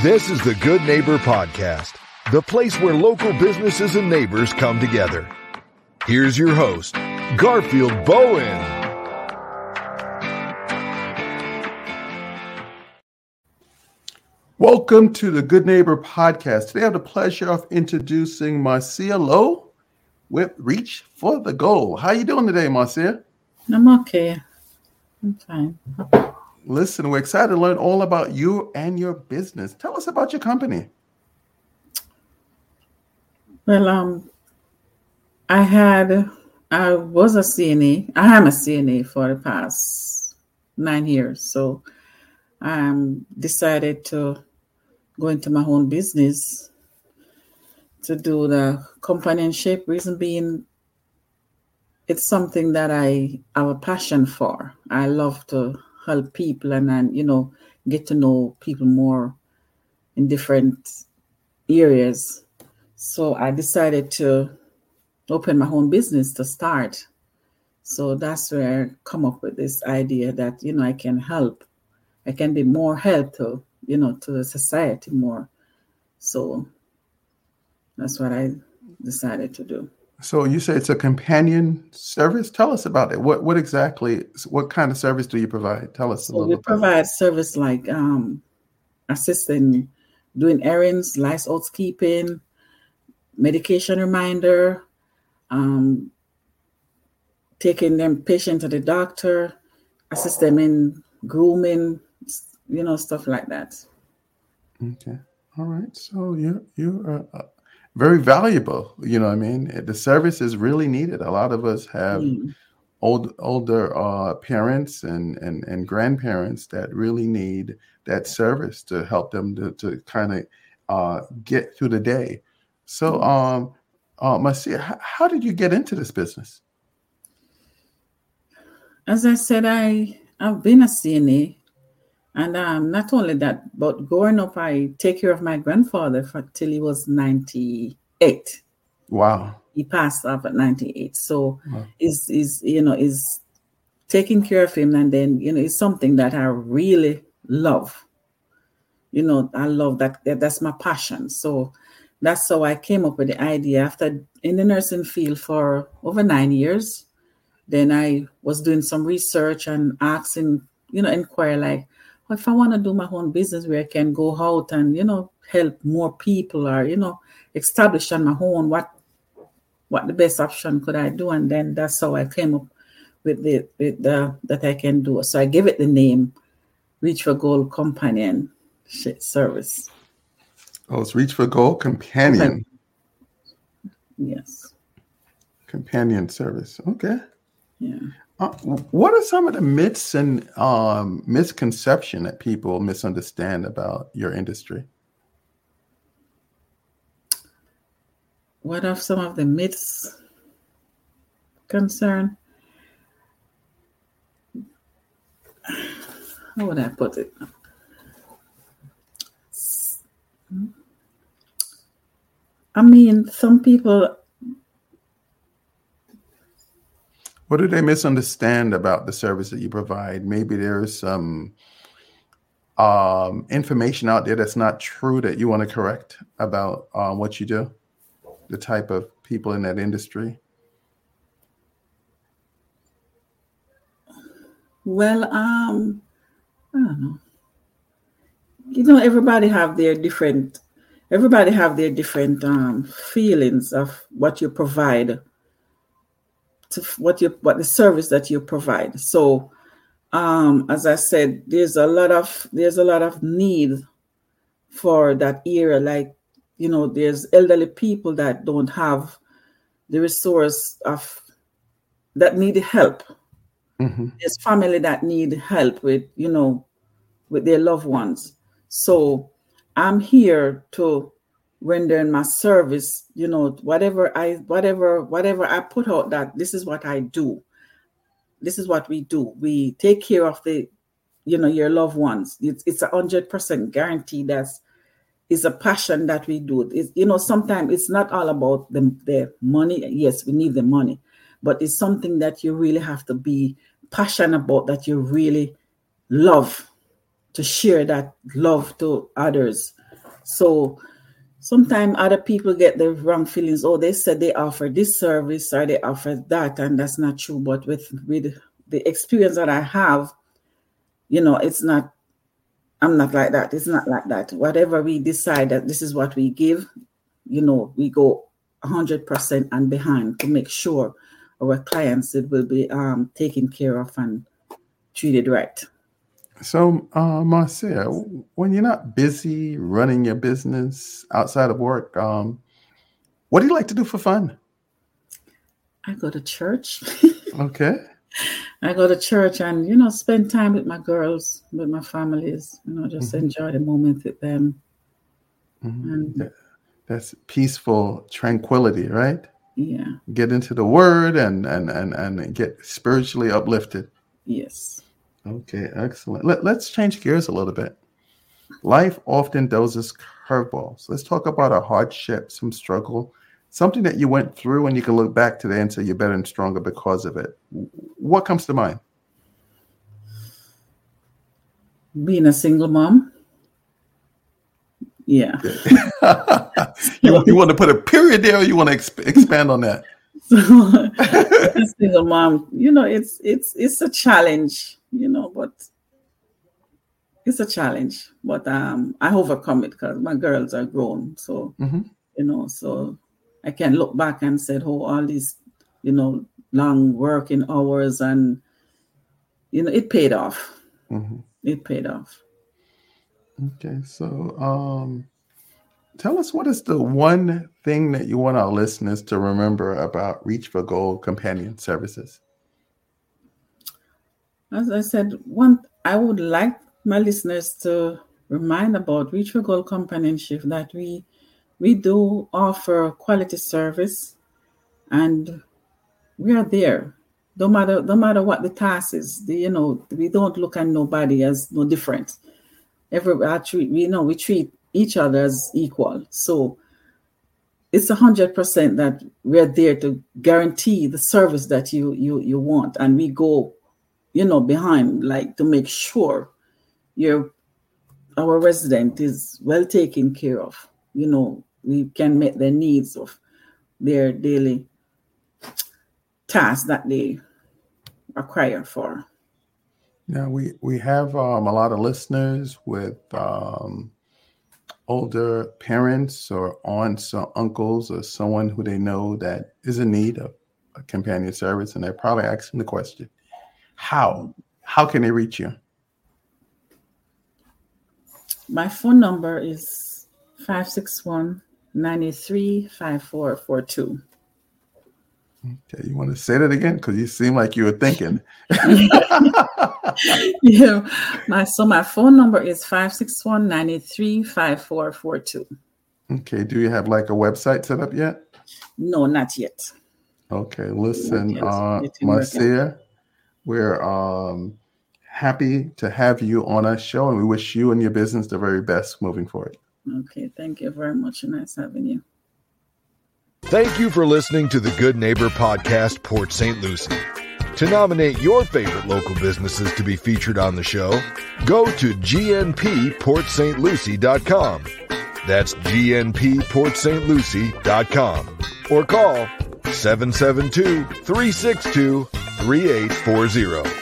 This is the Good Neighbor Podcast, the place where local businesses and neighbors come together. Here's your host, Garfield Bowen. Welcome to the Good Neighbor Podcast. Today I have the pleasure of introducing Marcia Lowe with Reach for the Gold. How you doing today, Marcia? I'm okay. I'm fine. Listen, we're excited to learn all about you and your business. Tell us about your company. Well, um, I had, I was a CNA. I am a CNA for the past nine years. So I um, decided to go into my own business to do the companionship. Reason being, it's something that I have a passion for. I love to help people and, and you know get to know people more in different areas. So I decided to open my own business to start. So that's where I come up with this idea that you know I can help, I can be more helpful you know to the society more. So that's what I decided to do. So you say it's a companion service. Tell us about it. What what exactly? What kind of service do you provide? Tell us a So little. we provide service like um, assisting, doing errands, lights keeping, medication reminder, um, taking them patient to the doctor, assist them in grooming, you know, stuff like that. Okay. All right. So you you are uh, very valuable. You know what I mean? The service is really needed. A lot of us have Mm. old older uh, parents and, and and grandparents that really need that service to help them to, to kind of uh, get through the day. So, um, uh, Marcia, how, how did you get into this business? As I said, I I've been a CNA, and um, not only that, but growing up, I take care of my grandfather for till he was ninety eight. Wow. He passed off at ninety eight. So Wow. is is you know is taking care of him, and then you know it's something that I really love. You know, I love that. that that's my passion. So that's how I came up with the idea after in the nursing field for over nine years. Then I was doing some research and asking, you know, inquire like, "Well, if I want to do my own business where I can go out and, you know, help more people or, you know, establish on my own, what what the best option could I do? And then that's how I came up with the with the that I can do. So I gave it the name Reach for Gold Companion Service. Oh, it's Reach for Gold Companion Yes. Companion Service. Okay. Yeah. Uh, what are some of the myths and um, misconception that people misunderstand about your industry? What are some of the myths concern? How would I put it? I mean, some people, What do they misunderstand about the service that you provide? Maybe there's some um, information out there that's not true that you want to correct about uh, what you do, the type of people in that industry. well, um, I don't know. You know, everybody have their different. Everybody have their different um, feelings of what you provide to what you what the service that you provide. So, um, as I said, there's a lot of there's a lot of need for that area. Like you know, there's elderly people that don't have the resource of that need help. hmm There's family that need help with you know with their loved ones. So I'm here to render in my service, you know, whatever I whatever whatever I put out that this is what I do. This is what we do. We take care of the, you know, your loved ones. It's it's a hundred percent guarantee that's is a passion that we do. It's, you know, sometimes it's not all about the, the money. Yes, we need the money, but it's something that you really have to be passionate about that you really love to share that love to others So sometimes other people get the wrong feelings. Oh, they said they offer this service or they offer that, and that's not true. But with with the experience that I have, you know, it's not. I'm not like that. It's not like that. Whatever we decide that this is what we give, you know, we go 100% and behind to make sure our clients it will be um, taken care of and treated right. So, uh, Marcia, when you're not busy running your business outside of work, um, what do you like to do for fun? I go to church. okay. I go to church and you know spend time with my girls, with my families. You know, just mm-hmm. enjoy the moment with them. Mm-hmm. And, That's peaceful tranquility, right? Yeah. Get into the Word and and and and get spiritually uplifted. Yes. Okay, excellent. Let, let's change gears a little bit. Life often does us curveballs. Let's talk about a hardship, some struggle, something that you went through and you can look back today and say you're better and stronger because of it. What comes to mind? Being a single mom. Yeah. you, you want to put a period there or you want to exp- expand on that? So, single mom, you know, it's it's it's a challenge you know, but it's a challenge. But um, I overcome it because my girls are grown. So, mm-hmm. you know, so I can look back and said, oh, all these, you know, long working hours and, you know, it paid off. Mm-hmm. It paid off. Okay. So, um, tell us what is the one thing that you want our listeners to remember about Reach for Gold companion services? As I said, one I would like my listeners to remind about for Gold Companionship that we we do offer quality service and we are there. No matter no matter what the task is, the, you know, we don't look at nobody as no different. Every treat we know we treat each other as equal. So it's a hundred percent that we're there to guarantee the service that you you you want, and we go you know, behind, like to make sure your our resident is well taken care of. You know, we can meet the needs of their daily tasks that they acquire for. Now we we have um, a lot of listeners with um, older parents or aunts or uncles or someone who they know that is in need of a companion service, and they're probably asking the question, how? How can they reach you? My phone number is 561 93 5442. Okay, you want to say that again? Because you seem like you were thinking. yeah, my so my phone number is 561 93 5442. Okay, do you have like a website set up yet? No, not yet. Okay, listen, uh, Marcia, we're um, happy to have you on our show, and we wish you and your business the very best moving forward. Okay, thank you very much. And nice having you. Thank you for listening to the Good Neighbor Podcast, Port St. Lucie. To nominate your favorite local businesses to be featured on the show, go to gnpportstlucie.com. That's gnpportstlucie.com or call 772 362 3840.